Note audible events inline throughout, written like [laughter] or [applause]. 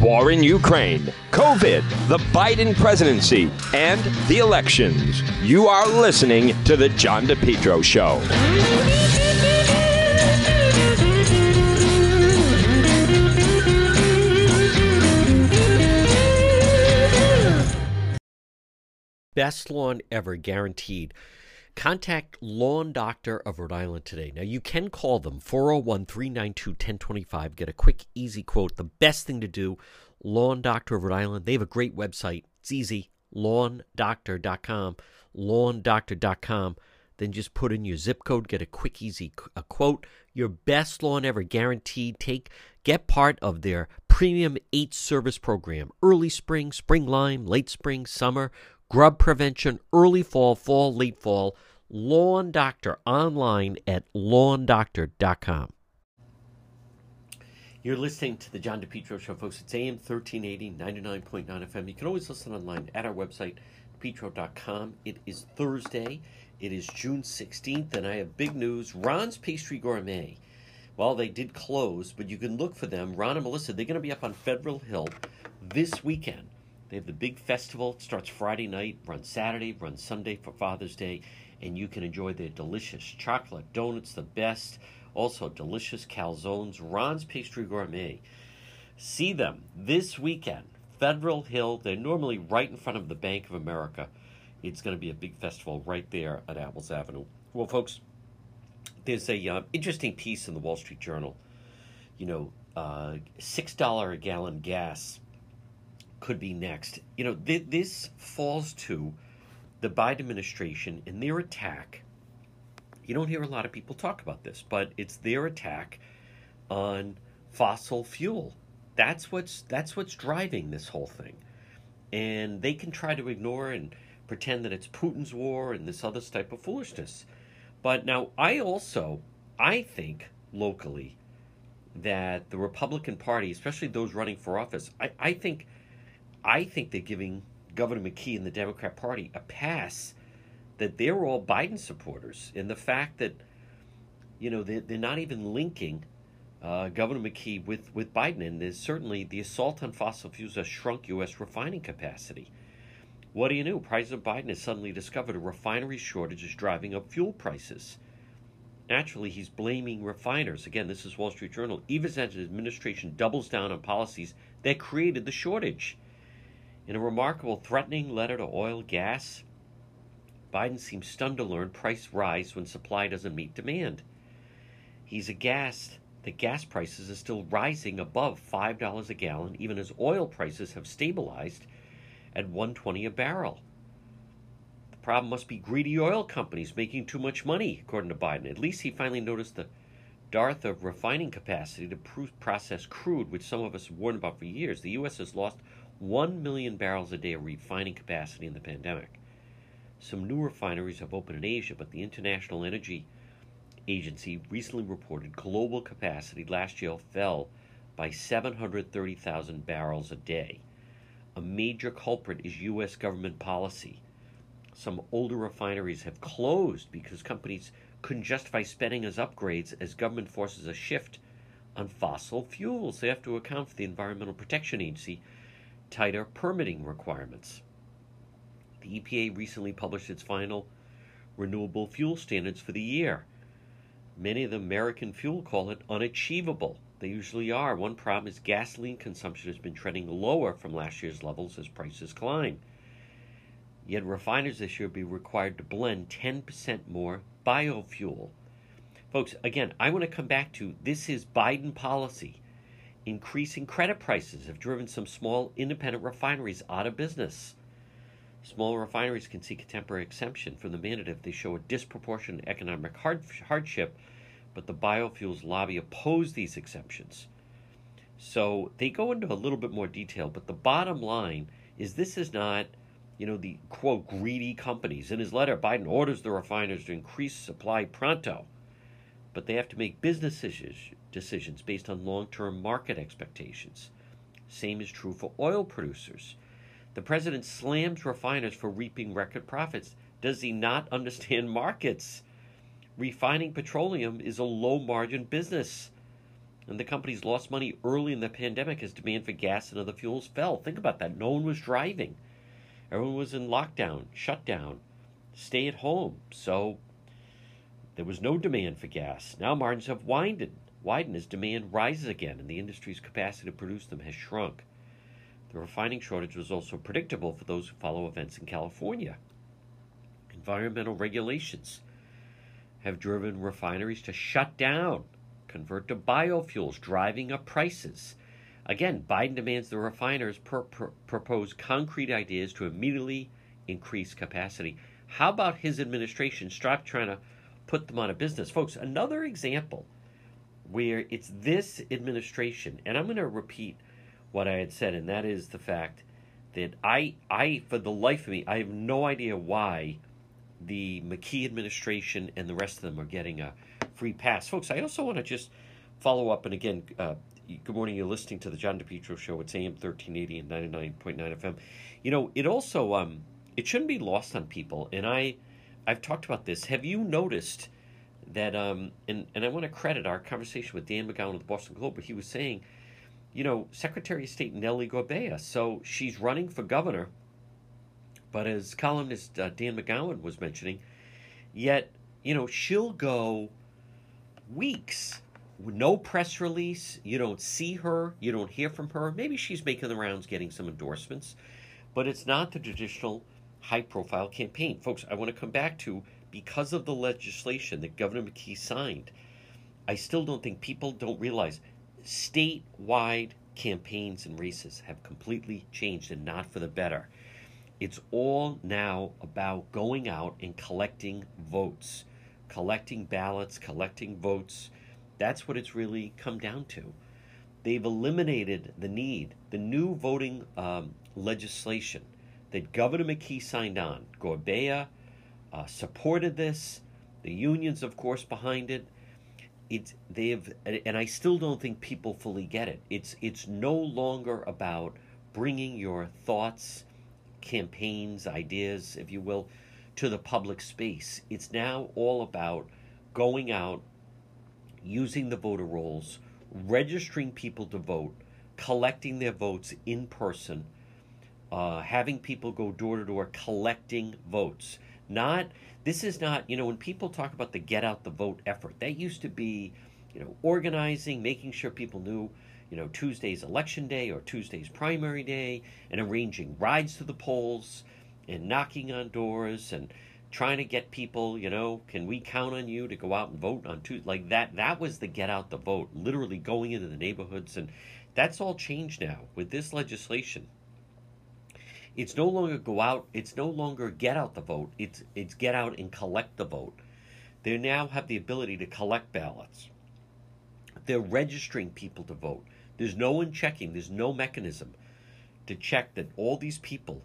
war in Ukraine, COVID, the Biden presidency, and the elections. You are listening to The John DePetro Show. Best lawn ever guaranteed. Contact Lawn Doctor of Rhode Island today. Now, you can call them 401 392 1025. Get a quick, easy quote. The best thing to do, Lawn Doctor of Rhode Island. They have a great website. It's easy lawndoctor.com. Lawndoctor.com. Then just put in your zip code, get a quick, easy a quote. Your best lawn ever guaranteed. Take get part of their premium eight service program. Early spring, spring lime, late spring, summer, grub prevention, early fall, fall, late fall. Lawn Doctor online at lawndoctor.com. You're listening to the John DePetro Show, folks. It's AM 1380, 99.9 FM. You can always listen online at our website, petro.com. It is Thursday. It is June 16th, and I have big news. Ron's Pastry Gourmet. Well, they did close, but you can look for them. Ron and Melissa, they're going to be up on Federal Hill this weekend. They have the big festival. It starts Friday night, runs Saturday, runs Sunday for Father's Day and you can enjoy their delicious chocolate donuts, the best. Also, delicious calzones, Ron's Pastry Gourmet. See them this weekend, Federal Hill. They're normally right in front of the Bank of America. It's going to be a big festival right there at Atwells Avenue. Well, folks, there's a uh, interesting piece in the Wall Street Journal. You know, uh, six dollar a gallon gas could be next. You know, th- this falls to the Biden administration in their attack. You don't hear a lot of people talk about this, but it's their attack on fossil fuel. That's what's that's what's driving this whole thing. And they can try to ignore and pretend that it's Putin's war and this other type of foolishness. But now I also I think locally that the Republican Party, especially those running for office, I, I think I think they're giving Governor McKee and the Democrat Party a pass that they're all Biden supporters. And the fact that, you know, they're, they're not even linking uh, Governor McKee with, with Biden. And there's certainly the assault on fossil fuels has shrunk U.S. refining capacity. What do you know? President Biden has suddenly discovered a refinery shortage is driving up fuel prices. Naturally, he's blaming refiners. Again, this is Wall Street Journal. Even as his administration doubles down on policies that created the shortage. In a remarkable threatening letter to oil, gas, Biden seems stunned to learn price rise when supply doesn't meet demand. He's aghast that gas prices are still rising above $5 a gallon even as oil prices have stabilized at 120 a barrel. The problem must be greedy oil companies making too much money, according to Biden. At least he finally noticed the dearth of refining capacity to process crude, which some of us have warned about for years. The U.S. has lost 1 million barrels a day of refining capacity in the pandemic. Some new refineries have opened in Asia, but the International Energy Agency recently reported global capacity last year fell by 730,000 barrels a day. A major culprit is U.S. government policy. Some older refineries have closed because companies couldn't justify spending as upgrades as government forces a shift on fossil fuels. They have to account for the Environmental Protection Agency tighter permitting requirements. The EPA recently published its final renewable fuel standards for the year. Many of the American fuel call it unachievable. They usually are. One problem is gasoline consumption has been trending lower from last year's levels as prices climb. Yet refiners this year will be required to blend 10% more biofuel. Folks, again, I want to come back to this is Biden policy. Increasing credit prices have driven some small independent refineries out of business. Small refineries can seek a temporary exemption from the mandate if they show a disproportionate economic hard- hardship, but the biofuels lobby oppose these exemptions. So they go into a little bit more detail, but the bottom line is this is not, you know, the quote greedy companies. In his letter, Biden orders the refiners to increase supply pronto, but they have to make business decisions based on long term market expectations. Same is true for oil producers. The president slams refiners for reaping record profits. Does he not [laughs] understand markets? Refining petroleum is a low margin business. and the companies lost money early in the pandemic as demand for gas and other fuels fell. Think about that. No one was driving. Everyone was in lockdown, shutdown, stay at home. So there was no demand for gas. Now margins have widened, widened as demand rises again, and the industry's capacity to produce them has shrunk. The refining shortage was also predictable for those who follow events in California. Environmental regulations have driven refineries to shut down, convert to biofuels, driving up prices. Again, Biden demands the refiners per, per, propose concrete ideas to immediately increase capacity. How about his administration stop trying to put them out of business? Folks, another example where it's this administration, and I'm going to repeat what I had said, and that is the fact that I, I, for the life of me, I have no idea why the McKee administration and the rest of them are getting a free pass. Folks, I also want to just follow up, and again, uh, good morning. You're listening to the John DePetro Show. It's AM 1380 and 99.9 FM. You know, it also, um, it shouldn't be lost on people, and I, I've talked about this. Have you noticed that, um, and, and I want to credit our conversation with Dan McGowan of the Boston Globe, but he was saying, you know, Secretary of State Nellie Gorbea, so she's running for governor – but as columnist uh, Dan McGowan was mentioning, yet, you know, she'll go weeks with no press release. You don't see her, you don't hear from her. Maybe she's making the rounds getting some endorsements, but it's not the traditional high profile campaign. Folks, I want to come back to because of the legislation that Governor McKee signed, I still don't think people don't realize statewide campaigns and races have completely changed and not for the better. It's all now about going out and collecting votes, collecting ballots, collecting votes. That's what it's really come down to. They've eliminated the need, the new voting um, legislation that Governor McKee signed on. Gorbea uh, supported this. The unions, of course, behind it. It's they've, and I still don't think people fully get it. It's it's no longer about bringing your thoughts campaigns, ideas, if you will, to the public space. It's now all about going out, using the voter rolls, registering people to vote, collecting their votes in person, uh, having people go door to door collecting votes. Not this is not you know when people talk about the get out the vote effort that used to be you know organizing, making sure people knew you know, Tuesday's election day or Tuesday's primary day and arranging rides to the polls and knocking on doors and trying to get people, you know, can we count on you to go out and vote on Tuesday? Like that, that was the get out the vote, literally going into the neighborhoods. And that's all changed now with this legislation. It's no longer go out, it's no longer get out the vote, it's, it's get out and collect the vote. They now have the ability to collect ballots. They're registering people to vote. There's no one checking, there's no mechanism to check that all these people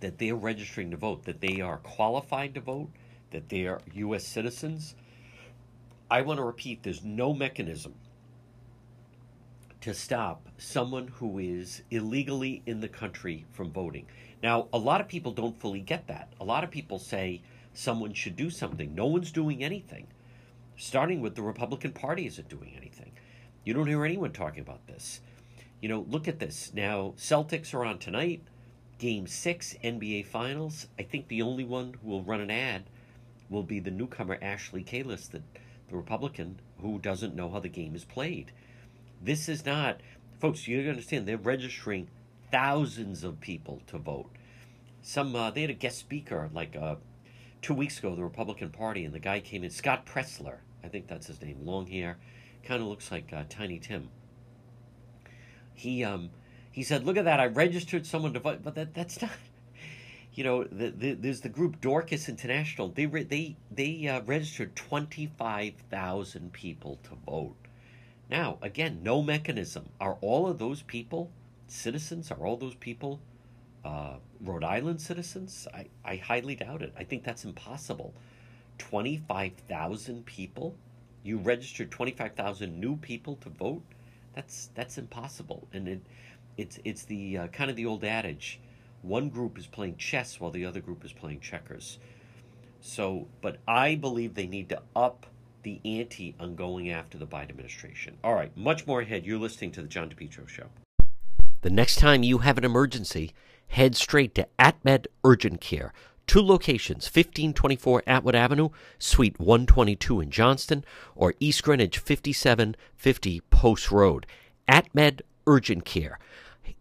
that they are registering to vote, that they are qualified to vote, that they are U.S. citizens. I want to repeat there's no mechanism to stop someone who is illegally in the country from voting. Now, a lot of people don't fully get that. A lot of people say someone should do something. No one's doing anything, starting with the Republican Party isn't doing anything. You don't hear anyone talking about this. You know, look at this. Now, Celtics are on tonight. Game six, NBA Finals. I think the only one who will run an ad will be the newcomer Ashley Kalus, the, the Republican who doesn't know how the game is played. This is not, folks. You understand? They're registering thousands of people to vote. Some uh, they had a guest speaker like uh, two weeks ago, the Republican Party, and the guy came in. Scott Presler, I think that's his name, long hair kind of looks like uh, Tiny Tim. He um, he said, "Look at that! I registered someone to vote, but that that's [laughs] not." You know, the, the, there's the group Dorcas International. They re, they they uh, registered twenty five thousand people to vote. Now, again, no mechanism. Are all of those people citizens? Are all those people uh, Rhode Island citizens? I, I highly doubt it. I think that's impossible. 25,000 people you registered 25,000 new people to vote, that's that's impossible. And it it's it's the uh, kind of the old adage, one group is playing chess while the other group is playing checkers. So, but I believe they need to up the ante on going after the Biden administration. All right, much more ahead. You're listening to the John DePetro Show. The next time you have an emergency, head straight to AtMed Urgent Care. Two locations 1524 Atwood Avenue, Suite 122 in Johnston, or East Greenwich 5750 Post Road. AtMed Urgent Care.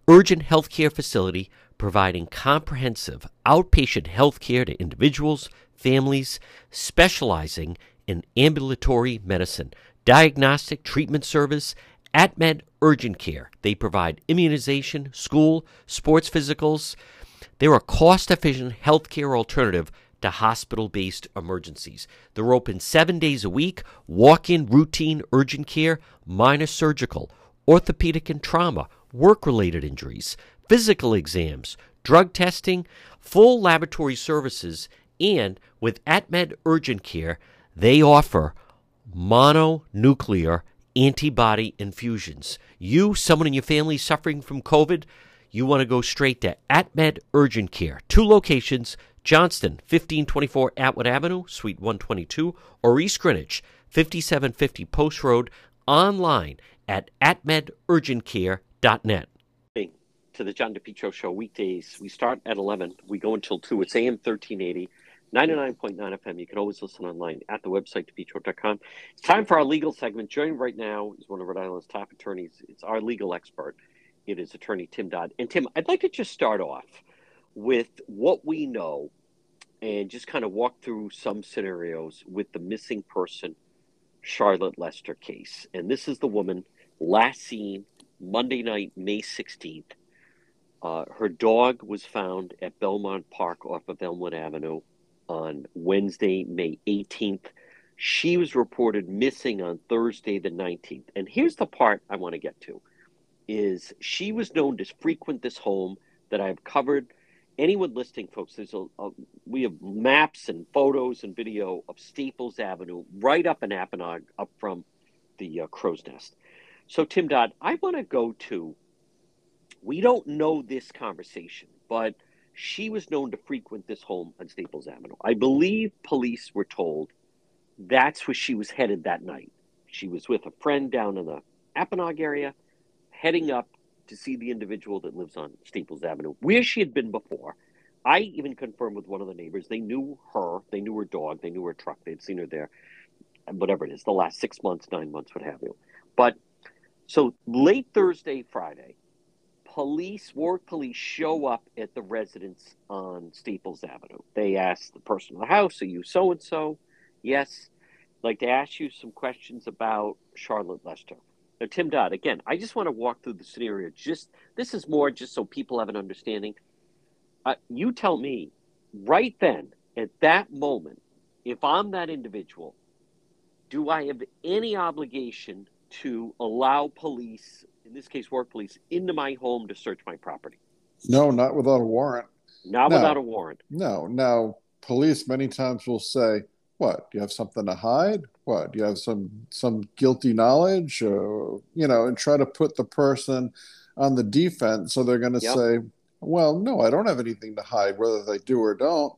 Urgent healthcare facility providing comprehensive outpatient health care to individuals, families, specializing in ambulatory medicine, diagnostic treatment service, AtMed Urgent Care. They provide immunization, school, sports physicals. They're a cost efficient healthcare alternative to hospital based emergencies. They're open seven days a week, walk in routine urgent care, minor surgical, orthopedic and trauma, work related injuries, physical exams, drug testing, full laboratory services, and with AtMed Urgent Care, they offer mononuclear antibody infusions. You, someone in your family suffering from COVID, you want to go straight to AtMed Urgent Care. Two locations Johnston, 1524 Atwood Avenue, Suite 122, or East Greenwich, 5750 Post Road, online at atmedurgentcare.net. To the John DePetro Show weekdays. We start at 11. We go until 2. It's AM 1380. 99.9 FM. You can always listen online at the website, depetro.com. It's time for our legal segment. Joining right now is one of Rhode Island's top attorneys. It's our legal expert. It is attorney Tim Dodd. And Tim, I'd like to just start off with what we know and just kind of walk through some scenarios with the missing person Charlotte Lester case. And this is the woman last seen Monday night, May 16th. Uh, her dog was found at Belmont Park off of Elmwood Avenue on Wednesday, May 18th. She was reported missing on Thursday, the 19th. And here's the part I want to get to is she was known to frequent this home that I've covered. Anyone listening, folks, there's a, a we have maps and photos and video of Staples Avenue right up in Apponaug, up from the uh, Crow's Nest. So, Tim Dodd, I want to go to. We don't know this conversation, but she was known to frequent this home on Staples Avenue. I believe police were told that's where she was headed that night. She was with a friend down in the Apponaug area, heading up to see the individual that lives on Staples Avenue, where she had been before. I even confirmed with one of the neighbors. They knew her, they knew her dog, they knew her truck, they'd seen her there, whatever it is, the last six months, nine months, what have you. But so late Thursday, Friday, police, Warwick police, show up at the residence on Staples Avenue. They ask the person in the house, Are you so and so? Yes. Like to ask you some questions about Charlotte Lester. Now, Tim Dodd, again, I just want to walk through the scenario. Just this is more just so people have an understanding. Uh, you tell me right then, at that moment, if I'm that individual, do I have any obligation to allow police in this case, Warwick police, into my home to search my property. No, not without a warrant. Not no, without a warrant. No. Now, police many times will say, "What? Do you have something to hide? What? Do you have some some guilty knowledge? Or, you know?" And try to put the person on the defense. So they're going to yep. say, "Well, no, I don't have anything to hide, whether they do or don't."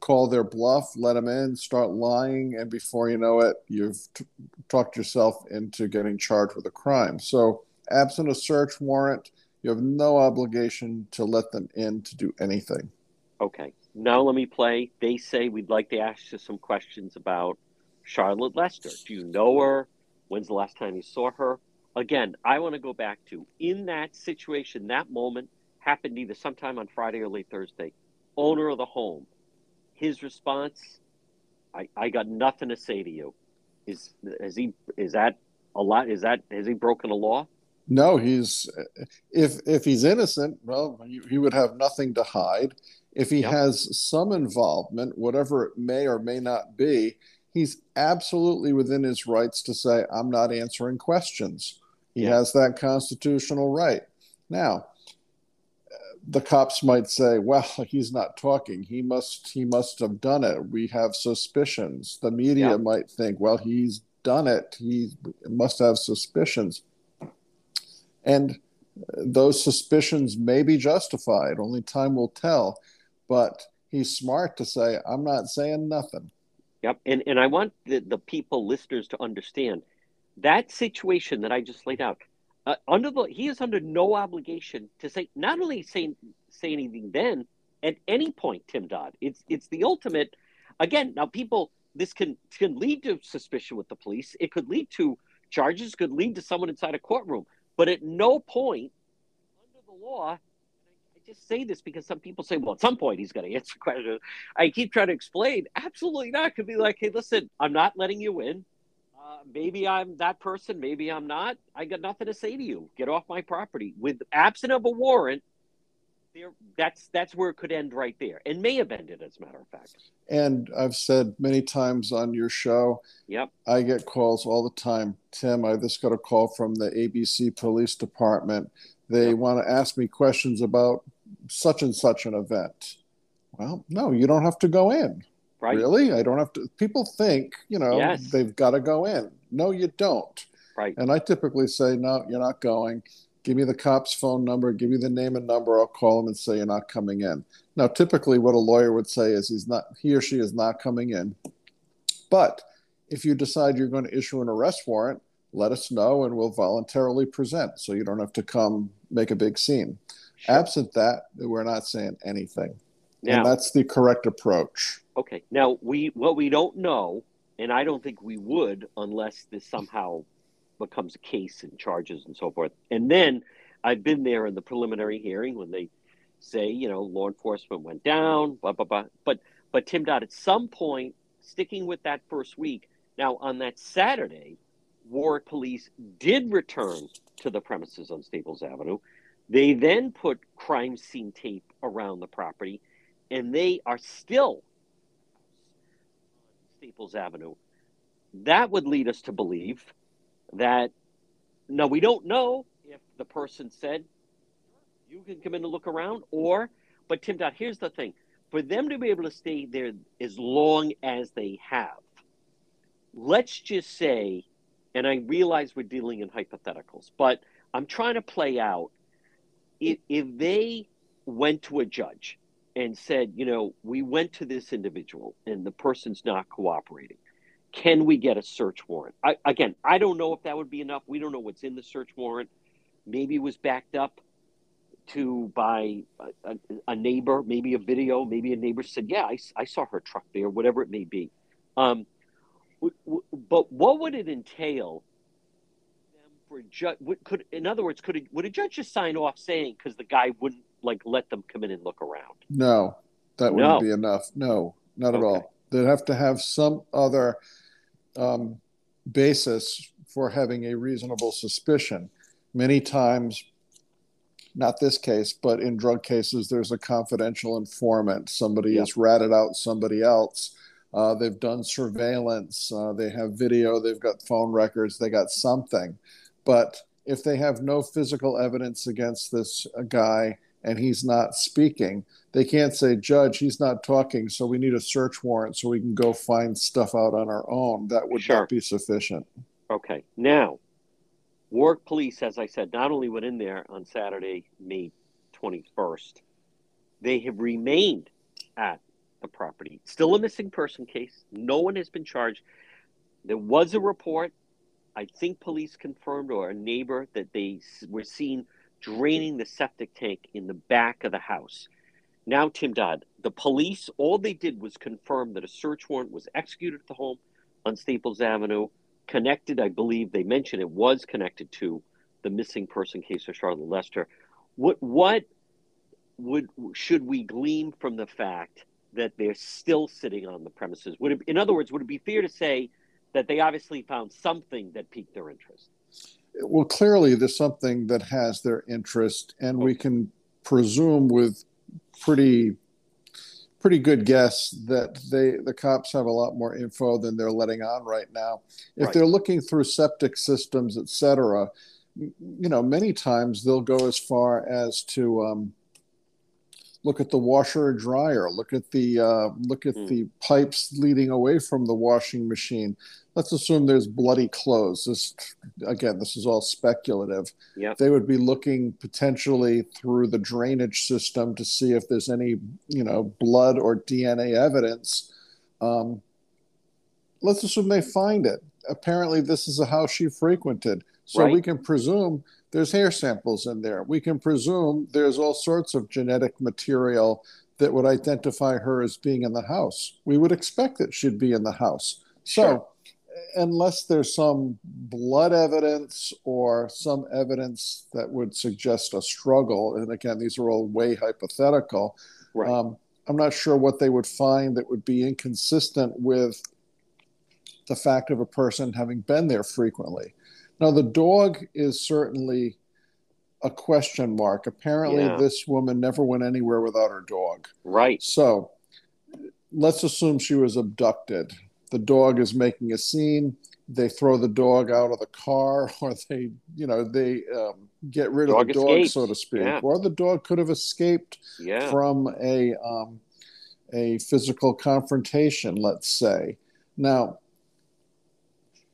Call their bluff, let them in, start lying, and before you know it, you've t- talked yourself into getting charged with a crime. So absent a search warrant, you have no obligation to let them in to do anything. Okay. Now let me play. They say we'd like to ask you some questions about Charlotte Lester. Do you know her? When's the last time you saw her? Again, I want to go back to in that situation, that moment happened either sometime on Friday or late Thursday. Owner of the home, his response, I, I got nothing to say to you. Is is he is that a lot? Is that has he broken a law? No, he's if if he's innocent, well, he, he would have nothing to hide. If he yep. has some involvement, whatever it may or may not be, he's absolutely within his rights to say, "I'm not answering questions." He yep. has that constitutional right. Now, the cops might say, "Well, [laughs] he's not talking. He must he must have done it. We have suspicions." The media yep. might think, "Well, he's done it. He must have suspicions." And uh, those suspicions may be justified. Only time will tell. But he's smart to say, I'm not saying nothing. Yep. And and I want the, the people listeners to understand that situation that I just laid out. Uh, under the he is under no obligation to say not only say say anything then at any point, Tim Dodd. It's it's the ultimate. Again, now people this can can lead to suspicion with the police. It could lead to charges. Could lead to someone inside a courtroom. But at no point under the law I just say this because some people say, well, at some point he's going to answer [laughs] questions. I keep trying to explain. Absolutely not. Could be like, hey, listen, I'm not letting you in. Uh, maybe I'm that person. Maybe I'm not. I got nothing to say to you. Get off my property. With absent of a warrant, there that's that's where it could end right there, and may have ended, as a matter of fact. And I've said many times on your show, Yep. I get calls all the time. Tim, I just got a call from the ABC Police Department. They Yep. want to ask me questions about such and such an event. Well, no, you don't have to go in. Right. Really? I don't have to. People think, you know, Yes. they've got to go in. No, you don't. Right. And I typically say, no, you're not going. Give me the cop's phone number, give me the name and number. I'll call him and say you're not coming in. Now, typically, what a lawyer would say is he's not, he or she is not coming in. But if you decide you're going to issue an arrest warrant, let us know and we'll voluntarily present so you don't have to come make a big scene. Sure. Absent that, we're not saying anything. Now, and that's the correct approach. Okay. Now we what we don't know, and I don't think we would unless this somehow becomes a case and charges and so forth. And then I've been there in the preliminary hearing when they say, you know, law enforcement went down, blah blah blah. But but Tim Dodd, at some point, sticking with that first week. Now on that Saturday, Warwick Police did return to the premises on Staples Avenue. They then put crime scene tape around the property, and they are still Staples Avenue. That would lead us to believe that no, we don't know if the person said you can come in and look around, or but Tim Dodd, here's the thing: for them to be able to stay there as long as they have, let's just say, and I realize we're dealing in hypotheticals, but I'm trying to play out if, if they went to a judge and said, you know, we went to this individual and the person's not cooperating. Can we get a search warrant? I, again, I don't know if that would be enough. We don't know what's in the search warrant. Maybe it was backed up to by a, a, a neighbor, maybe a video, maybe a neighbor said, yeah, I, I saw her truck there, whatever it may be. Um, w- w- but what would it entail for a judge? Could, in other words, could it, would a judge just sign off saying because the guy wouldn't like let them come in and look around? No, that wouldn't No. be enough. No, not at all. They'd have to have some other um, basis for having a reasonable suspicion. Many times, not this case, but in drug cases, there's a confidential informant. Somebody Yeah. has ratted out somebody else. Uh, they've done surveillance. Uh, they have video. They've got phone records. They got something. But if they have no physical evidence against this uh, guy and he's not speaking, they can't say, Judge, he's not talking, so we need a search warrant so we can go find stuff out on our own. That would Sure. not be sufficient. Okay. Now, Warwick Police, as I said, not only went in there on Saturday, May 21st, they have remained at the property. Still a missing person case. No one has been charged. There was a report. I think police confirmed, or a neighbor, that they were seen draining the septic tank in the back of the house. Now, Tim Dodd, the police, all they did was confirm that a search warrant was executed at the home on Staples Avenue connected, I believe they mentioned it was connected to the missing person case of Charlotte Lester. What what would should we glean from the fact that they're still sitting on the premises? Would it, in other words, would it be fair to say that they obviously found something that piqued their interest? Well, clearly, there's something that has their interest, and we can presume with pretty pretty good guess that they the cops have a lot more info than they're letting on right now. If Right. they're looking through septic systems, et cetera, you know, many times they'll go as far as to um, look at the washer and dryer, look at the uh, look at Hmm. the pipes leading away from the washing machine. Let's assume there's bloody clothes. This again, this is all speculative Yep. they would be looking potentially through the drainage system to see if there's any you know blood or dna evidence um, let's assume they find it. Apparently, this is a house she frequented. So Right. we can presume there's hair samples in there. We can presume there's all sorts of genetic material that would identify her as being in the house. We would expect that she'd be in the house. So, Sure. unless there's some blood evidence or some evidence that would suggest a struggle, and again, these are all way hypothetical, Right. um, I'm not sure what they would find that would be inconsistent with the fact of a person having been there frequently. Now, the dog is certainly a question mark. Apparently, Yeah. this woman never went anywhere without her dog. right. So let's assume she was abducted. The dog is making a scene. They throw the dog out of the car, [laughs] or they, you know, they um, get rid Dog of the dog, escapes. so to speak. Yeah. Or the dog could have escaped Yeah. from a um, a physical confrontation, let's say. Now,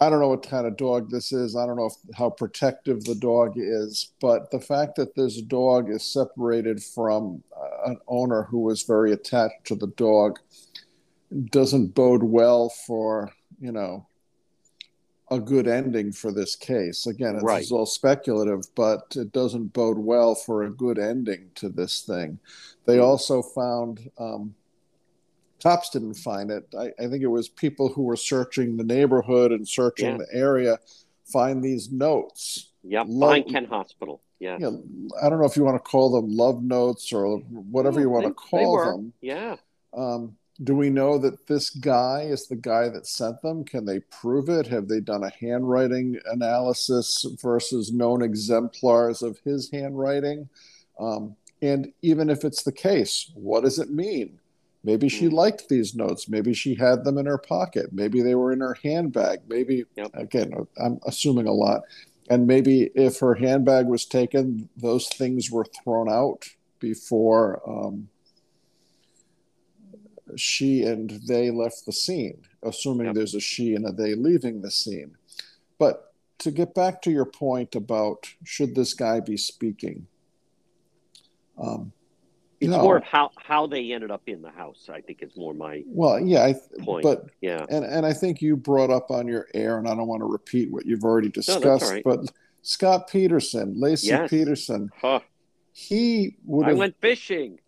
I don't know what kind of dog this is. I don't know if, how protective the dog is, but the fact that this dog is separated from uh, an owner who was very attached to the dog doesn't bode well for you know a good ending for this case. Again, it's Right. all speculative, but it doesn't bode well for a good ending to this thing. They also found um, cops didn't find it. I, I think it was people who were searching the neighborhood and searching Yeah. the area find these notes. Yep. Lo- Behind Kent Hospital. Yeah. Know, I don't know if you want to call them love notes or whatever you want They- to they call were. them. Yeah. Um, do we know that this guy is the guy that sent them? Can they prove it? Have they done a handwriting analysis versus known exemplars of his handwriting? Um, and even if it's the case, what does it mean? Maybe she Hmm. liked these notes. Maybe she had them in her pocket. Maybe they were in her handbag. Maybe, Yep. again, I'm assuming a lot. And maybe if her handbag was taken, those things were thrown out before um, she and they left the scene, assuming Yep. there's a she and a they leaving the scene. But to get back to your point about should this guy be speaking, um, It's no. more of how how they ended up in the house. I think is more my well, yeah, I, point. but yeah. and and I think you brought up on your air, and I don't want to repeat what you've already discussed, all right. but Scott Peterson, Laci Yes. Peterson, Huh. he would I went fishing.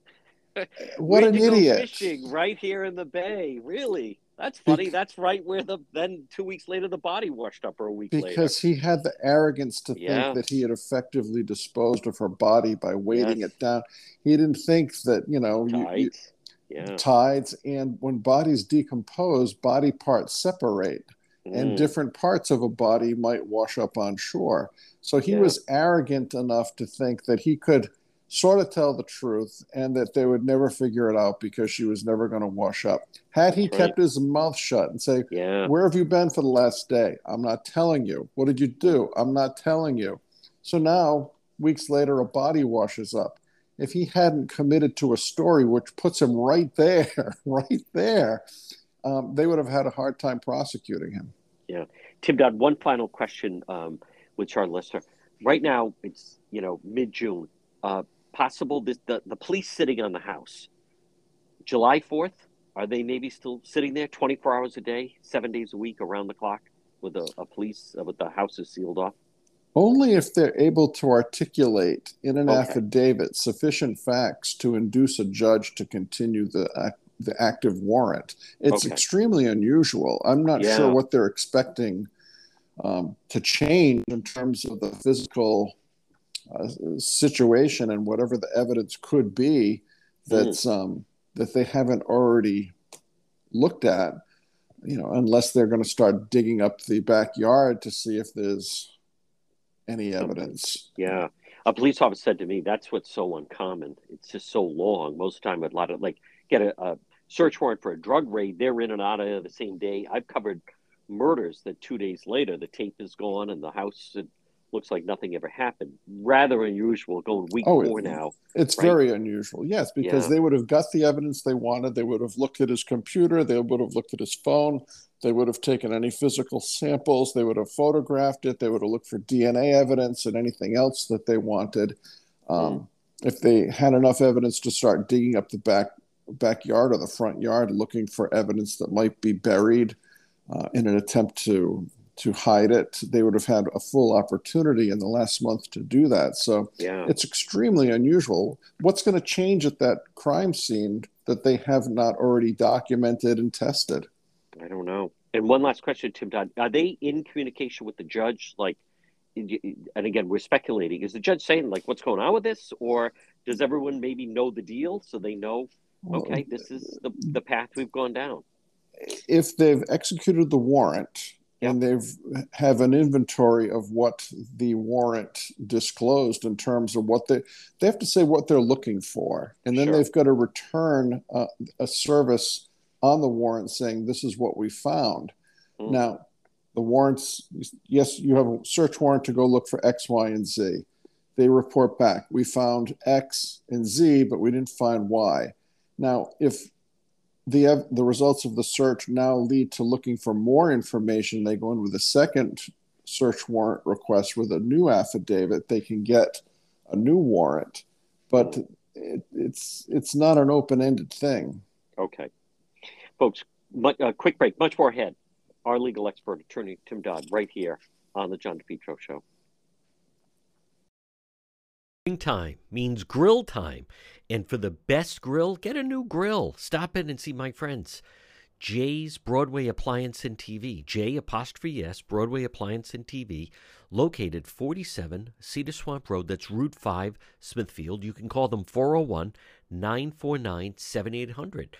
what an idiot! Fishing right here in the bay. Really? That's funny. That's right where the then two weeks later the body washed up or a week later. Because he had the arrogance to Yeah. think that he had effectively disposed of her body by weighting Yes. it down. He didn't think that you know you- you- Yeah. tides and when bodies decompose, body parts separate. and Mm. different parts of a body might wash up on shore. So he Yeah. was arrogant enough to think that he could sort of tell the truth and that they would never figure it out because she was never going to wash up. Had he Right. kept his mouth shut and say, Yeah. Where have you been for the last day? I'm not telling you. What did you do? I'm not telling you. So now, weeks later, a body washes up. If he hadn't committed to a story which puts him right there, [laughs] right there, um, they would have had a hard time prosecuting him. Yeah. Tim Dodd, one final question um, with our listener. Right now, it's you know mid June. Uh, possible this, the the police sitting on the house. July fourth, are they maybe still sitting there twenty four hours a day, seven days a week, around the clock, with a, a police uh, with the houses sealed off? Only if they're able to articulate in an Okay. affidavit sufficient facts to induce a judge to continue the ac- the active warrant. It's Okay. extremely unusual. I'm not Yeah. sure what they're expecting um, to change in terms of the physical uh, situation and whatever the evidence could be that's um, that they haven't already looked at. You know, unless they're going to start digging up the backyard to see if there's any evidence. Yeah. A police officer said to me, that's what's so uncommon. It's just so long. Most of the time, a lot of like get a, a search warrant for a drug raid, they're in and out of the same day. I've covered murders that two days later, the tape is gone and the house looks like nothing ever happened. Rather unusual going week Oh, four it- now. It's Right. very unusual, yes, because Yeah. they would have got the evidence they wanted. They would have looked at his computer. They would have looked at his phone. They would have taken any physical samples. They would have photographed it. They would have looked for DNA evidence and anything else that they wanted. Um, If they had enough evidence to start digging up the back backyard or the front yard, looking for evidence that might be buried, uh, in an attempt to to hide it. They would have had a full opportunity in the last month to do that. So yeah. it's extremely unusual. What's going to change at that crime scene that they have not already documented and tested? I don't know. And one last question, Tim Dodd. Are they in communication with the judge? Like, and again, we're speculating. Is the judge saying, like, what's going on with this? Or does everyone maybe know the deal so they know, okay, this is the, the path we've gone down? If they've executed the warrant, yep. and they've have an inventory of what the warrant disclosed in terms of what they they have to say what they're looking for and then sure. they've got to return uh, a service on the warrant saying this is what we found. Mm. Now, the warrants, yes, you have a search warrant to go look for X, Y, and Z. They report back, we found X and Z, but we didn't find Y. Now, if the the results of the search now lead to looking for more information, they go in with a second search warrant request with a new affidavit. They can get a new warrant, but it, it's it's not an open ended thing. Okay. Folks, a uh, quick break, much more ahead. Our legal expert, attorney Tim Dodd, right here on the John DePetro Show. Time means grill time. And for the best grill, get a new grill. Stop in and see my friends. Jay's Broadway Appliance and TV. J apostrophe S, Broadway Appliance and TV, located 47 Cedar Swamp Road. That's Route 5, Smithfield. You can call them 401 949 7800.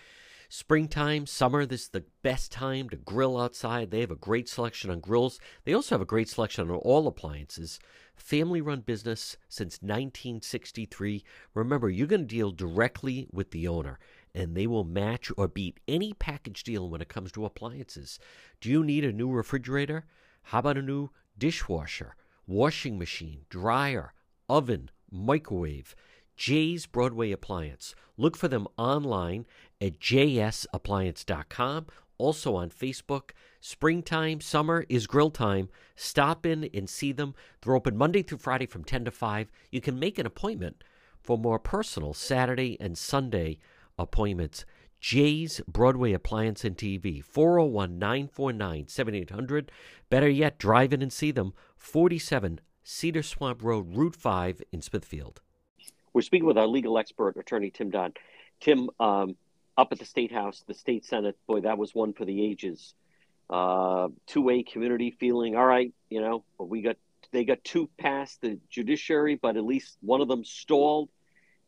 Springtime, summer, this is the best time to grill outside. They have a great selection on grills. They also have a great selection on all appliances. Family run business since 1963. Remember, you're going to deal directly with the owner, and they will match or beat any package deal when it comes to appliances. Do you need a new refrigerator? How about a new dishwasher, washing machine, dryer, oven, microwave? Jay's Broadway Appliance. Look for them online at jsappliance.com. Also on Facebook. Springtime, summer is grill time. Stop in and see them. They're open Monday through Friday from 10 to 5. You can make an appointment for more personal Saturday and Sunday appointments. Jay's Broadway Appliance and TV, 401 949 7800. Better yet, drive in and see them, 47 Cedar Swamp Road, Route 5 in Smithfield. We're speaking with our legal expert, attorney Tim Dodd. Tim, um, up at the State House, the State Senate, boy, that was one for the ages. Uh, 2A community feeling, all right, you know, we got they got two past the judiciary, but at least one of them stalled,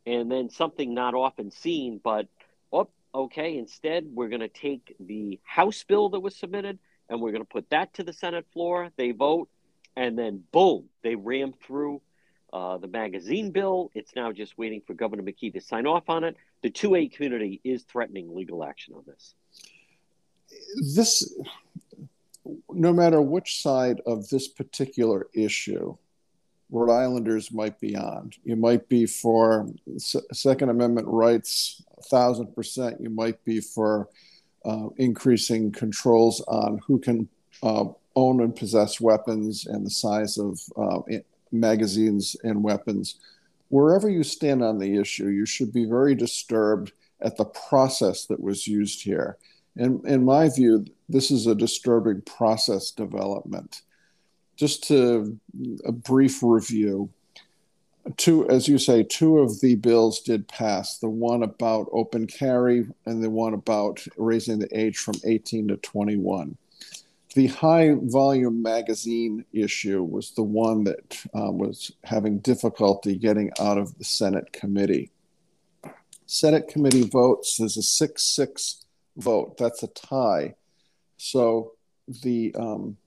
and then something not often seen, but oh, okay, instead we're going to take the House bill that was submitted and we're going to put that to the Senate floor. They vote, and then boom, they ram through uh, the magazine bill. It's now just waiting for Governor McKee to sign off on it. The 2A community is threatening legal action on this. This, no matter which side of this particular issue, Rhode Islanders might be on. You might be for Second Amendment rights, thousand percent. You might be for uh, increasing controls on who can uh, own and possess weapons and the size of uh, magazines and weapons. Wherever you stand on the issue, you should be very disturbed at the process that was used here. And in my view, this is a disturbing process development. Just to a brief review, two, as you say, two of the bills did pass. The one about open carry and the one about raising the age from 18 to 21 the high volume magazine issue was the one that uh, was having difficulty getting out of the Senate committee. Senate committee votes, there's a 6 6 vote. That's a tie. So the, um,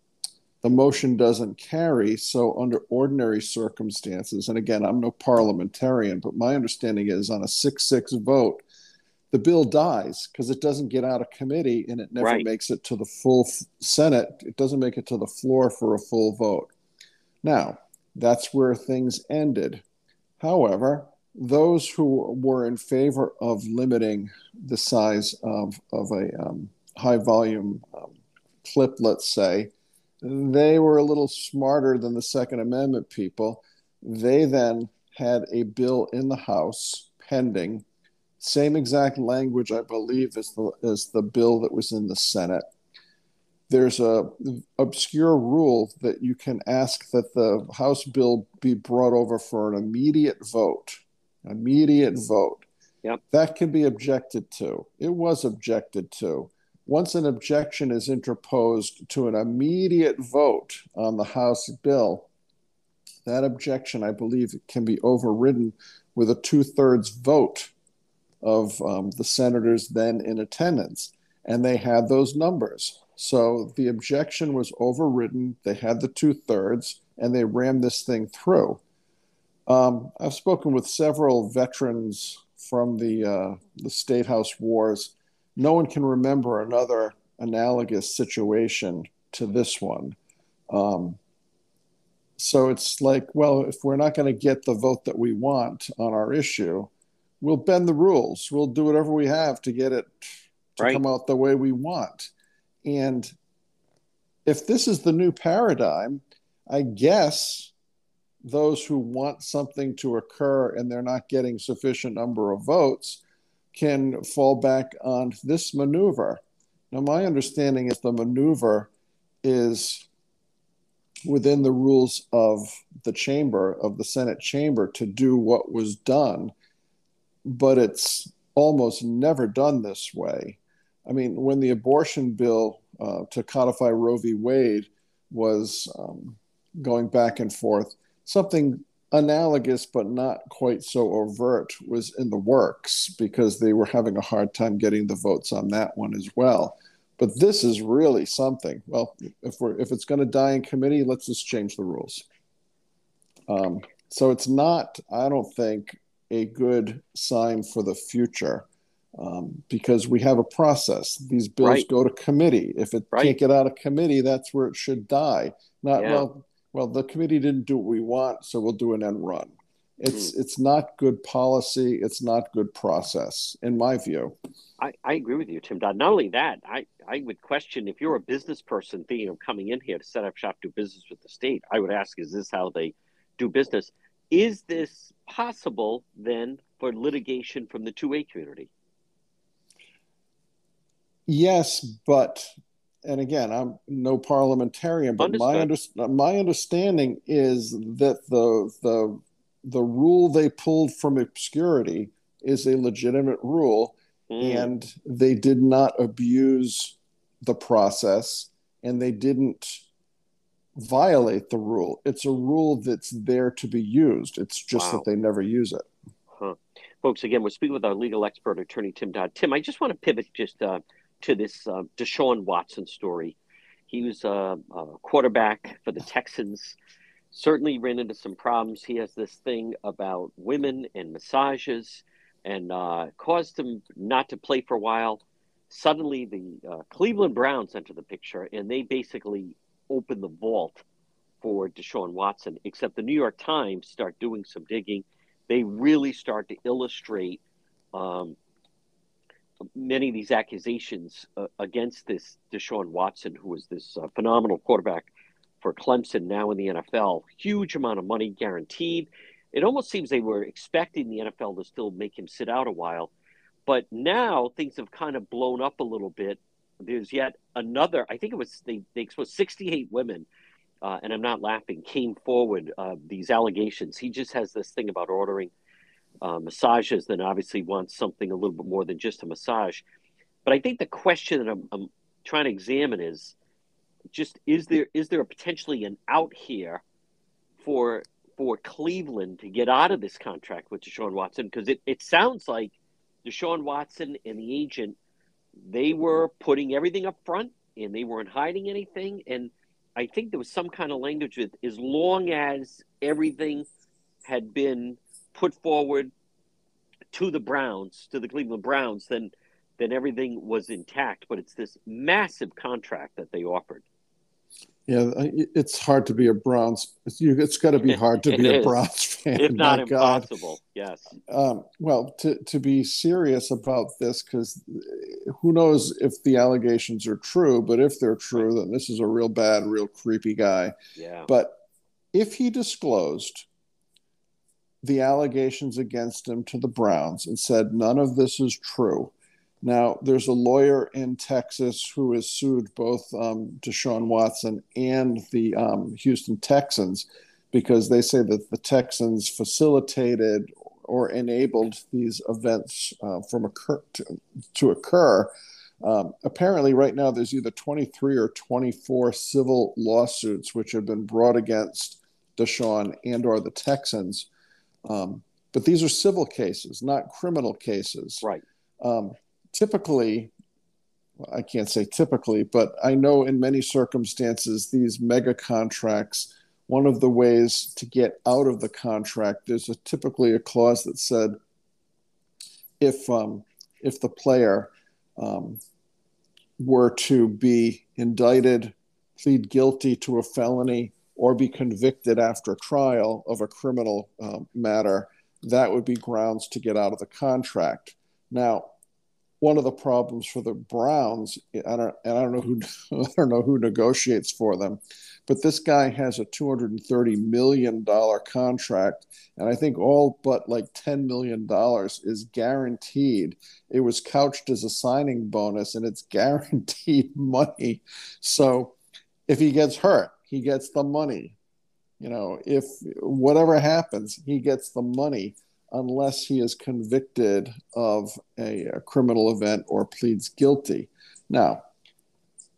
the motion doesn't carry. So, under ordinary circumstances, and again, I'm no parliamentarian, but my understanding is on a 6 6 vote, the bill dies because it doesn't get out of committee and it never right. makes it to the full Senate. It doesn't make it to the floor for a full vote. Now, that's where things ended. However, those who were in favor of limiting the size of, of a um, high volume um, clip, let's say, they were a little smarter than the Second Amendment people. They then had a bill in the House pending same exact language, I believe, as the, as the bill that was in the Senate. there's a obscure rule that you can ask that the House bill be brought over for an immediate vote. Immediate vote. Yep. That can be objected to. It was objected to. Once an objection is interposed to an immediate vote on the House bill, that objection, I believe, can be overridden with a two thirds vote of um, the senators then in attendance. And they had those numbers. So the objection was overridden. They had the two thirds, and they rammed this thing through. Um, I've spoken with several veterans from the uh, the state house wars. No one can remember another analogous situation to this one. Um, so it's like, well, if we're not going to get the vote that we want on our issue, we'll bend the rules. We'll do whatever we have to get it to right. come out the way we want. And if this is the new paradigm, I guess those who want something to occur and they're not getting sufficient number of votes can fall back on this maneuver. Now, my understanding is the maneuver is within the rules of the chamber, of the Senate chamber, to do what was done, but it's almost never done this way. I mean, when the abortion bill uh, to codify Roe v. Wade was um, going back and forth, something analogous but not quite so overt was in the works because they were having a hard time getting the votes on that one as well. But this is really something. Well, if we're if it's going to die in committee, let's just change the rules. Um, so it's not, I don't think, a good sign for the future um, because we have a process. These bills right. go to committee. If it right. can't get out of committee, that's where it should die. Not yeah. well. Well, the committee didn't do what we want, so we'll do an end run. It's mm. it's not good policy. It's not good process, in my view. I, I agree with you, Tim Dodd. Not only that, I, I would question if you're a business person thinking of coming in here to set up shop, do business with the state. I would ask, is this how they do business? Is this possible then for litigation from the 2A community? Yes, but and again, I'm no parliamentarian, but my under, my understanding is that the the the rule they pulled from obscurity is a legitimate rule, mm. and they did not abuse the process, and they didn't violate the rule. It's a rule that's there to be used. It's just wow. that they never use it. Huh. Folks, again, we're speaking with our legal expert, attorney Tim Dodd. Tim, I just want to pivot just. Uh, to this uh, Deshaun Watson story. He was a, a, quarterback for the Texans. Certainly ran into some problems. He has this thing about women and massages, and uh, caused him not to play for a while. Suddenly, the uh, Cleveland Browns enter the picture, and they basically open the vault for Deshaun Watson. Except the New York Times start doing some digging. They really start to illustrate um, many of these accusations uh, against this Deshaun Watson, who was this uh, phenomenal quarterback for Clemson, now in the NFL. Huge amount of money guaranteed. It almost seems they were expecting the NFL to still make him sit out a while. But now things have kind of blown up a little bit. There's yet another, I think it was, they, they exposed 68 women, uh, and I'm not laughing, came forward uh, these allegations. He just has this thing about ordering uh, massages, then obviously wants something a little bit more than just a massage. But I think the question that I'm, I'm trying to examine is just is there is there a potentially an out here for for Cleveland to get out of this contract with Deshaun Watson? Because it, it sounds like Deshaun Watson and the agent they were putting everything up front and they weren't hiding anything. And I think there was some kind of language with as long as everything had been put forward to the Browns, to the Cleveland Browns, then then everything was intact. But it's this massive contract that they offered. Yeah, it's hard to be a Browns. It's got to be hard to [laughs] be a Browns fan, if not impossible. God. Yes. Um, well, to to be serious about this, because who knows if the allegations are true? But if they're true, then this is a real bad, real creepy guy. Yeah. But if he disclosed the allegations against him to the Browns and said none of this is true, Now, there's a lawyer in Texas who has sued both um, Deshaun Watson and the um, Houston Texans because they say that the Texans facilitated or enabled these events uh, from occur to, to occur. Um, apparently, right now there's either 23 or 24 civil lawsuits which have been brought against Deshaun and or the Texans. Um, but these are civil cases, not criminal cases. Right. Um, typically, I can't say typically, but I know in many circumstances these mega contracts one of the ways to get out of the contract, there's a, typically a clause that said if um, if the player um, were to be indicted, plead guilty to a felony, or be convicted after trial of a criminal um, matter, that would be grounds to get out of the contract. Now, one of the problems for the Browns, I don't, and I don't know who [laughs] I don't know who negotiates for them, but this guy has a two hundred and thirty million dollar contract, and I think all but like ten million dollars is guaranteed. It was couched as a signing bonus, and it's [laughs] guaranteed money. So, if he gets hurt, he gets the money. You know, if whatever happens, he gets the money unless he is convicted of a, a criminal event or pleads guilty. Now,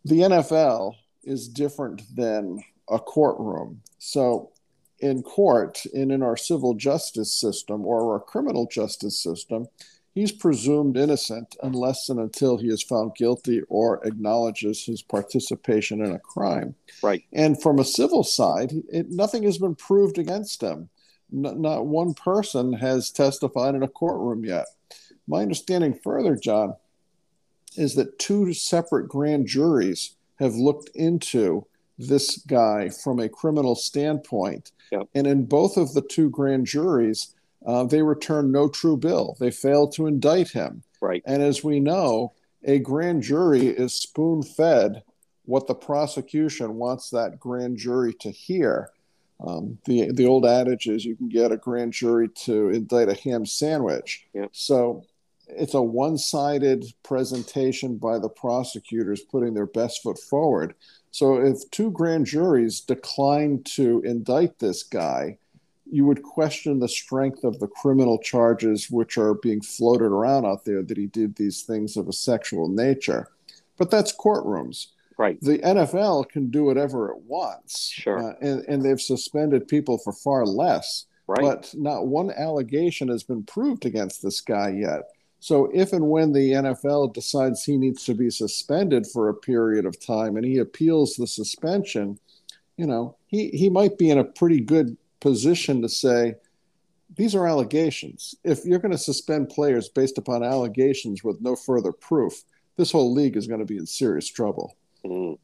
the NFL is different than a courtroom. So, in court and in our civil justice system or our criminal justice system, he's presumed innocent unless and until he is found guilty or acknowledges his participation in a crime. Right. And from a civil side, it, nothing has been proved against him not, not one person has testified in a courtroom yet. My understanding further, John, is that two separate grand juries have looked into this guy from a criminal standpoint. Yep. And in both of the two grand juries, uh, they returned no true bill. They failed to indict him. Right. And as we know, a grand jury is spoon fed what the prosecution wants that grand jury to hear. Um, the the old adage is you can get a grand jury to indict a ham sandwich. Yep. So it's a one-sided presentation by the prosecutors putting their best foot forward. So if two grand juries decline to indict this guy, you would question the strength of the criminal charges which are being floated around out there that he did these things of a sexual nature. But that's courtrooms. Right. The NFL can do whatever it wants. Sure. Uh, and, and they've suspended people for far less. Right. But not one allegation has been proved against this guy yet. So if and when the NFL decides he needs to be suspended for a period of time and he appeals the suspension, you know, he, he might be in a pretty good position to say, these are allegations. If you're going to suspend players based upon allegations with no further proof, this whole league is going to be in serious trouble. Mm.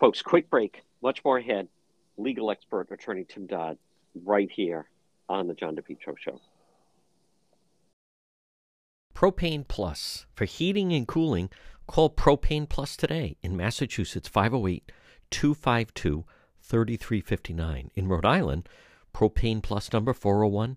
Folks, quick break. Much more ahead. Legal expert attorney Tim Dodd right here on the John DePetro Show. Propane Plus. For heating and cooling, call Propane Plus today in Massachusetts 508 252 3359. In Rhode Island, Propane Plus number 401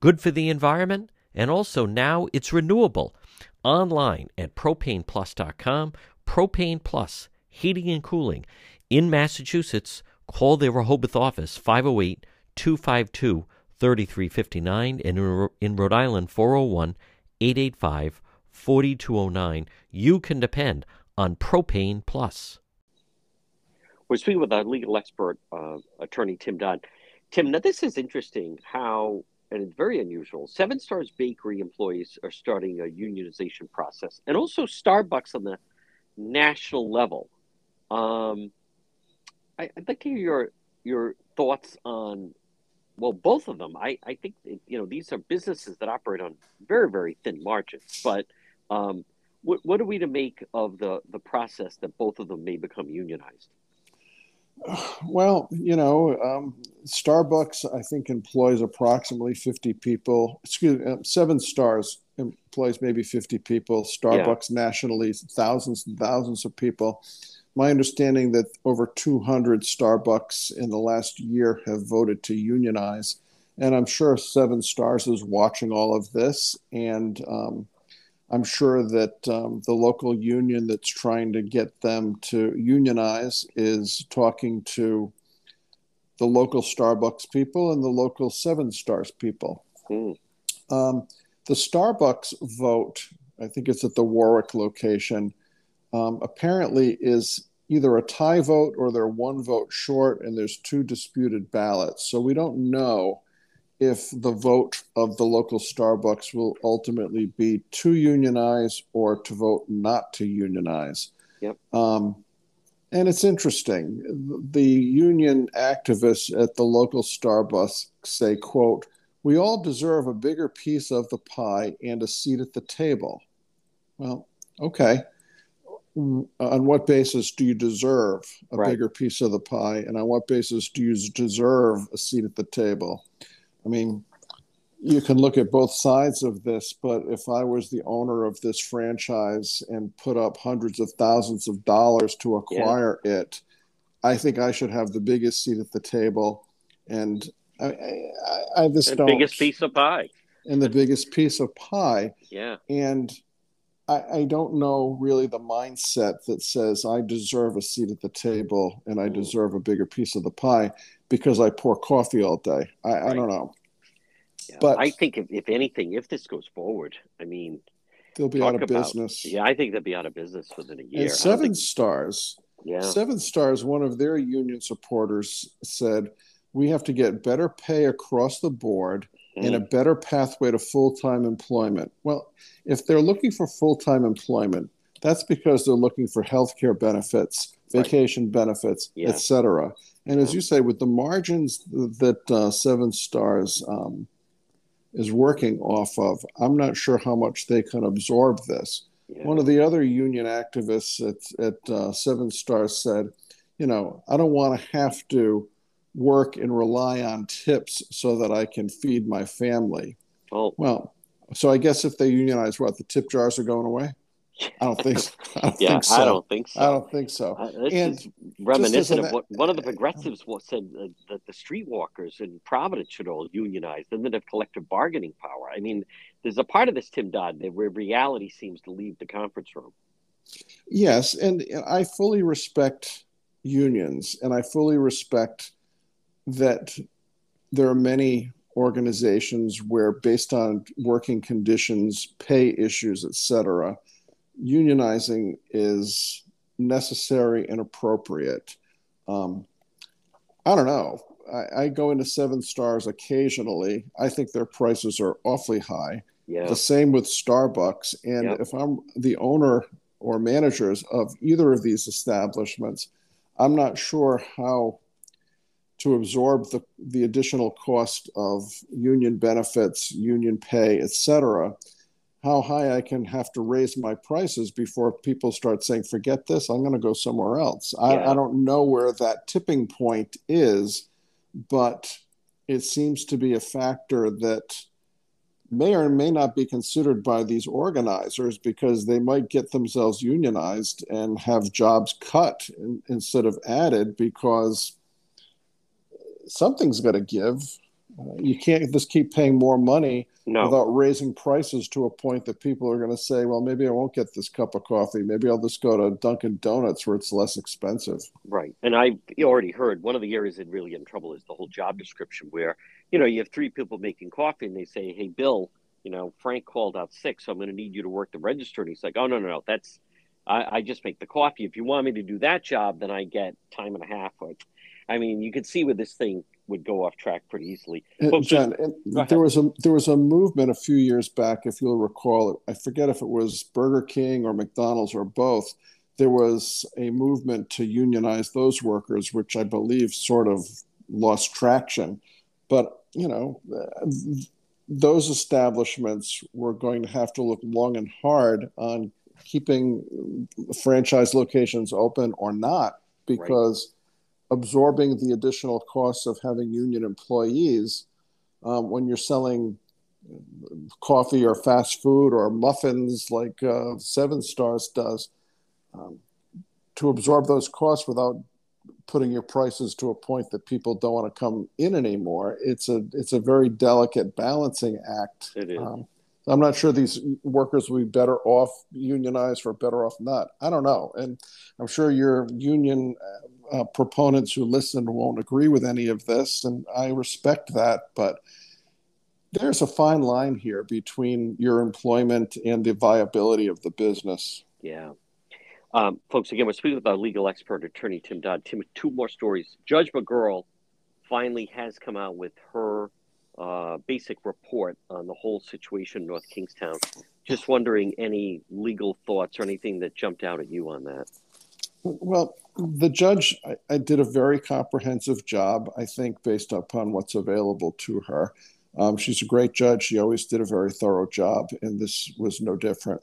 good for the environment, and also now it's renewable. Online at propaneplus.com. Propane Plus, heating and cooling. In Massachusetts, call the Rehoboth office 508 252 3359 and in Rhode Island 401 885 4209. You can depend on Propane Plus. We're speaking with our legal expert, uh, attorney Tim Dodd. Tim, now this is interesting how and it's very unusual. Seven Stars Bakery employees are starting a unionization process, and also Starbucks on the national level. Um, I, would like to hear your your thoughts on well, both of them. I, I think you know these are businesses that operate on very very thin margins, but um, what, what are we to make of the the process that both of them may become unionized? Well, you know, um, Starbucks, I think, employs approximately 50 people. Excuse me, um, Seven Stars employs maybe 50 people. Starbucks yeah. nationally, thousands and thousands of people. My understanding that over 200 Starbucks in the last year have voted to unionize. And I'm sure Seven Stars is watching all of this. And um, I'm sure that um, the local union that's trying to get them to unionize is talking to the local Starbucks people and the local Seven Stars people. Mm. Um, the Starbucks vote, I think it's at the Warwick location, um, apparently is either a tie vote or they're one vote short and there's two disputed ballots. So we don't know if the vote of the local Starbucks will ultimately be to unionize or to vote not to unionize. Yep. Um, and it's interesting. The union activists at the local Starbucks say, quote, we all deserve a bigger piece of the pie and a seat at the table. Well, okay. On what basis do you deserve a right. bigger piece of the pie? And on what basis do you deserve a seat at the table? I mean, you can look at both sides of this, but if I was the owner of this franchise and put up hundreds of thousands of dollars to acquire yeah. it, I think I should have the biggest seat at the table. And I, I, I just the biggest piece of pie. And the biggest piece of pie. Yeah. And I, I don't know really the mindset that says I deserve a seat at the table and I mm. deserve a bigger piece of the pie because I pour coffee all day. I, right. I don't know. Yeah, but I think if, if anything, if this goes forward, I mean, they'll be out of about, business. Yeah, I think they'll be out of business within a year. And Seven think, Stars, yeah, Seven Stars, one of their union supporters said, "We have to get better pay across the board." Mm. And a mm. better pathway to full time employment. Well, if they're looking for full time employment, that's because they're looking for health care benefits, vacation right. benefits, yeah. etc. And as you say, with the margins that uh, Seven Stars um, is working off of, I'm not sure how much they can absorb this. Yeah. One of the other union activists at, at uh, Seven Stars said, you know, I don't want to have to work and rely on tips so that I can feed my family. Oh. Well, so I guess if they unionize, what, the tip jars are going away? I don't think. So. I don't [laughs] yeah, think so. I don't think so. I don't think so. Uh, this and is reminiscent of what one of the progressives said uh, that the streetwalkers in Providence should all unionize, then they'd have collective bargaining power. I mean, there's a part of this, Tim Dodd, where reality seems to leave the conference room. Yes, and I fully respect unions, and I fully respect that there are many organizations where, based on working conditions, pay issues, etc unionizing is necessary and appropriate. Um, I don't know. I, I, go into Seven Stars occasionally. I think their prices are awfully high. Yeah. The same with Starbucks. And yep. if I'm the owner or managers of either of these establishments, I'm not sure how to absorb the, the additional cost of union benefits, union pay, et cetera how high I can have to raise my prices before people start saying, forget this, I'm going to go somewhere else. Yeah. I, I don't know where that tipping point is, but it seems to be a factor that may or may not be considered by these organizers because they might get themselves unionized and have jobs cut in, instead of added because something's got to give. You can't just keep paying more money no. without raising prices to a point that people are going to say, well, maybe I won't get this cup of coffee. Maybe I'll just go to Dunkin' Donuts where it's less expensive. Right. And I already heard one of the areas that really in trouble is the whole job description where, you know, you have three people making coffee and they say, hey, Bill, you know, Frank called out sick, so I'm going to need you to work the register. And he's like, oh, no, no, no, that's, I, I just make the coffee. If you want me to do that job, then I get time and a half. I mean, you could see where this thing would go off track pretty easily. And, John, there was a there was a movement a few years back, if you'll recall. I forget if it was Burger King or McDonald's or both. There was a movement to unionize those workers, which I believe sort of lost traction. But you know, those establishments were going to have to look long and hard on keeping franchise locations open or not because right. Absorbing the additional costs of having union employees um, when you're selling coffee or fast food or muffins like uh, Seven Stars does, um, to absorb those costs without putting your prices to a point that people don't want to come in anymore. It's a it's a very delicate balancing act. It is. Um, I'm not sure these workers will be better off unionized or better off not. I don't know, and I'm sure your union uh, proponents who listen won't agree with any of this, and I respect that. But there's a fine line here between your employment and the viability of the business. Yeah. Um, folks, again, we're speaking with our legal expert, attorney Tim Dodd. Tim, two more stories. Judge McGuirl finally has come out with her uh, basic report on the whole situation in North Kingstown. Just wondering any legal thoughts or anything that jumped out at you on that. Well, the judge I, I did a very comprehensive job, I think, based upon what's available to her. Um, she's a great judge. She always did a very thorough job, and this was no different.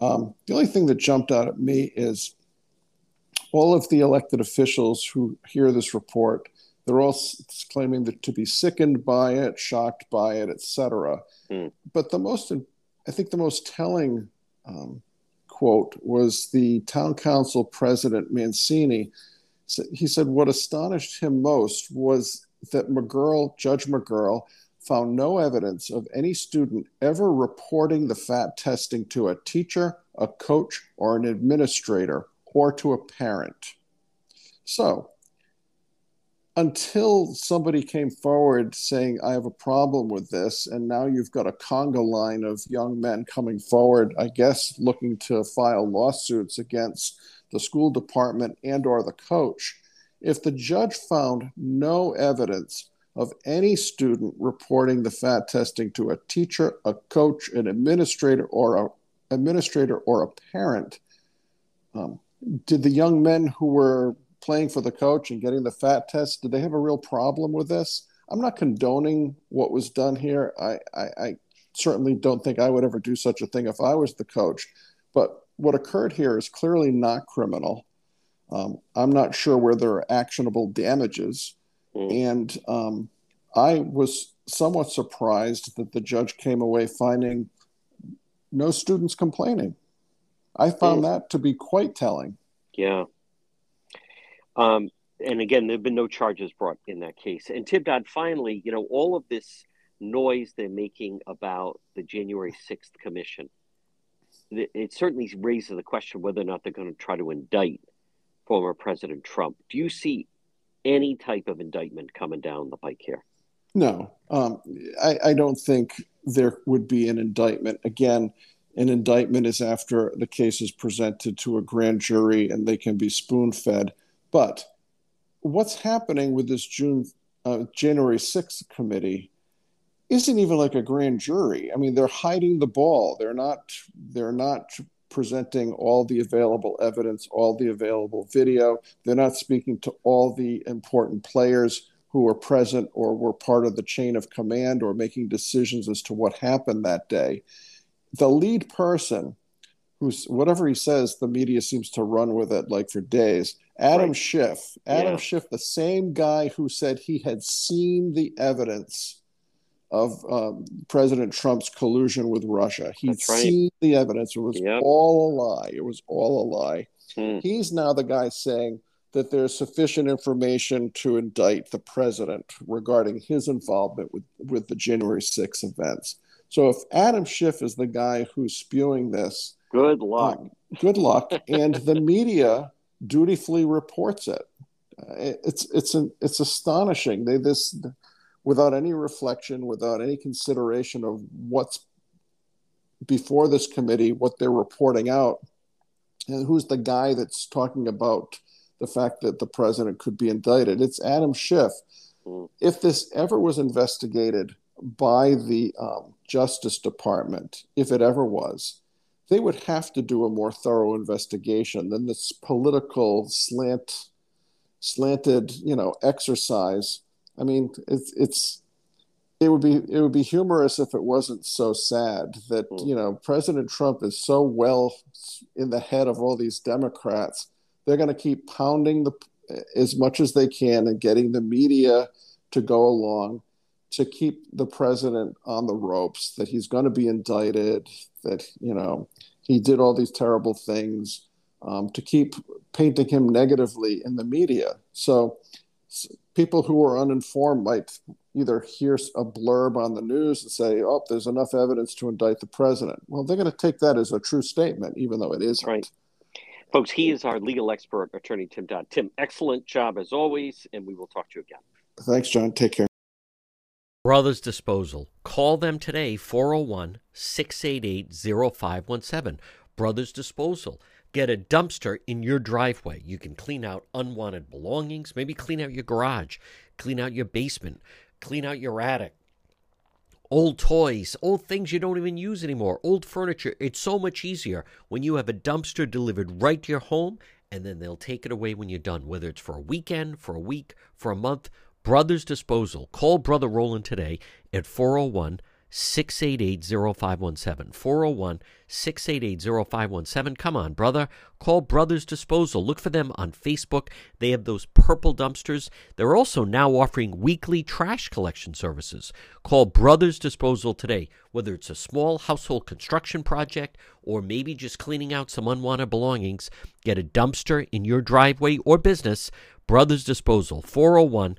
Um, the only thing that jumped out at me is all of the elected officials who hear this report, they're all claiming that to be sickened by it, shocked by it, etc. Mm. But the most, I think, the most telling um, quote was the town council president Mancini. He said, "What astonished him most was that McGuirl, Judge McGuirl." found no evidence of any student ever reporting the fat testing to a teacher, a coach, or an administrator, or to a parent. So, until somebody came forward saying, I have a problem with this, and now you've got a conga line of young men coming forward, I guess looking to file lawsuits against the school department and or the coach, if the judge found no evidence of any student reporting the fat testing to a teacher, a coach, an administrator, or a administrator or a parent. Um, did the young men who were playing for the coach and getting the fat test did they have a real problem with this? I'm not condoning what was done here. I, I, I certainly don't think I would ever do such a thing if I was the coach. But what occurred here is clearly not criminal. Um, I'm not sure where there are actionable damages. Mm. And um, I was somewhat surprised that the judge came away finding no students complaining. I found mm. that to be quite telling. Yeah. Um, and again, there have been no charges brought in that case. And Tim finally, you know, all of this noise they're making about the January 6th commission, it certainly raises the question whether or not they're going to try to indict former President Trump. Do you see any type of indictment coming down the pike here? No, um, I, I, don't think there would be an indictment. Again, an indictment is after the case is presented to a grand jury and they can be spoon fed. But what's happening with this June uh, January 6th committee isn't even like a grand jury. I mean, they're hiding the ball. They're not. They're not presenting all the available evidence, all the available video. They're not speaking to all the important players who were present or were part of the chain of command or making decisions as to what happened that day. The lead person, who's whatever he says, the media seems to run with it like for days. Adam right. Schiff, Adam yeah. Schiff, the same guy who said he had seen the evidence of um, President Trump's collusion with Russia. He'd right. seen the evidence. It was yep. all a lie. It was all a lie. Hmm. He's now the guy saying that there's sufficient information to indict the president regarding his involvement with, with the January 6 events. So if Adam Schiff is the guy who's spewing this, good luck. Um, good luck. and the [laughs] media dutifully reports it. Uh, it's it's an, it's astonishing. They this without any reflection, without any consideration of what's before this committee, what they're reporting out, and who's the guy that's talking about the fact that the president could be indicted. It's Adam Schiff. Mm. If this ever was investigated by the um, Justice Department, if it ever was, they would have to do a more thorough investigation than this political slant, slanted, you know, exercise I mean, it's it's it would be it would be humorous if it wasn't so sad that mm. you know President Trump is so well in the head of all these Democrats. They're going to keep pounding the as much as they can and getting the media to go along to keep the president on the ropes that he's going to be indicted that you know he did all these terrible things um, to keep painting him negatively in the media so people who are uninformed might either hear a blurb on the news and say, "Oh, there's enough evidence to indict the president." Well, they're going to take that as a true statement, even though it isn't. Right. Folks, he is our legal expert, attorney Tim Dodd. Tim, excellent job as always, and we will talk to you again. Thanks, John. Take care. Brothers Disposal. Call them today, 401 688 0517. Brothers Disposal. Get a dumpster in your driveway. You can clean out unwanted belongings, maybe clean out your garage, clean out your basement, clean out your attic. Old toys, old things you don't even use anymore, old furniture. It's so much easier when you have a dumpster delivered right to your home and then they'll take it away when you're done, whether it's for a weekend, for a week, for a month. Brothers Disposal. Call Brother Roland today at 401 688 0517. 401 688 0517. Come on, brother. Call Brothers Disposal. Look for them on Facebook. They have those purple dumpsters. They're also now offering weekly trash collection services. Call Brothers Disposal today, whether it's a small household construction project or maybe just cleaning out some unwanted belongings. Get a dumpster in your driveway or business. Brothers Disposal, 401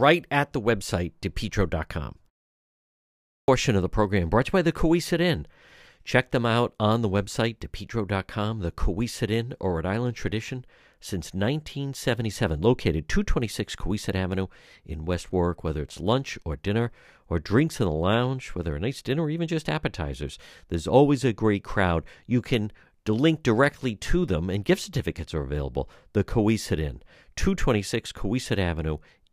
right at the website, depetro.com portion of the program brought to you by the Cowesett Inn. Check them out on the website, depetro.com. The Cowesett Inn, or Rhode Island tradition, since 1977, located 226 Cowesett Avenue in West Warwick. Whether it's lunch or dinner or drinks in the lounge, whether a nice dinner or even just appetizers, there's always a great crowd. You can link directly to them, and gift certificates are available. The Cowesett Inn, 226 Cowesett Avenue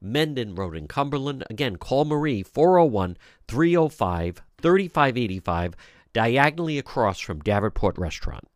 Mendon Road in Cumberland. Again, call Marie 401 305 3585, diagonally across from Davenport Restaurant.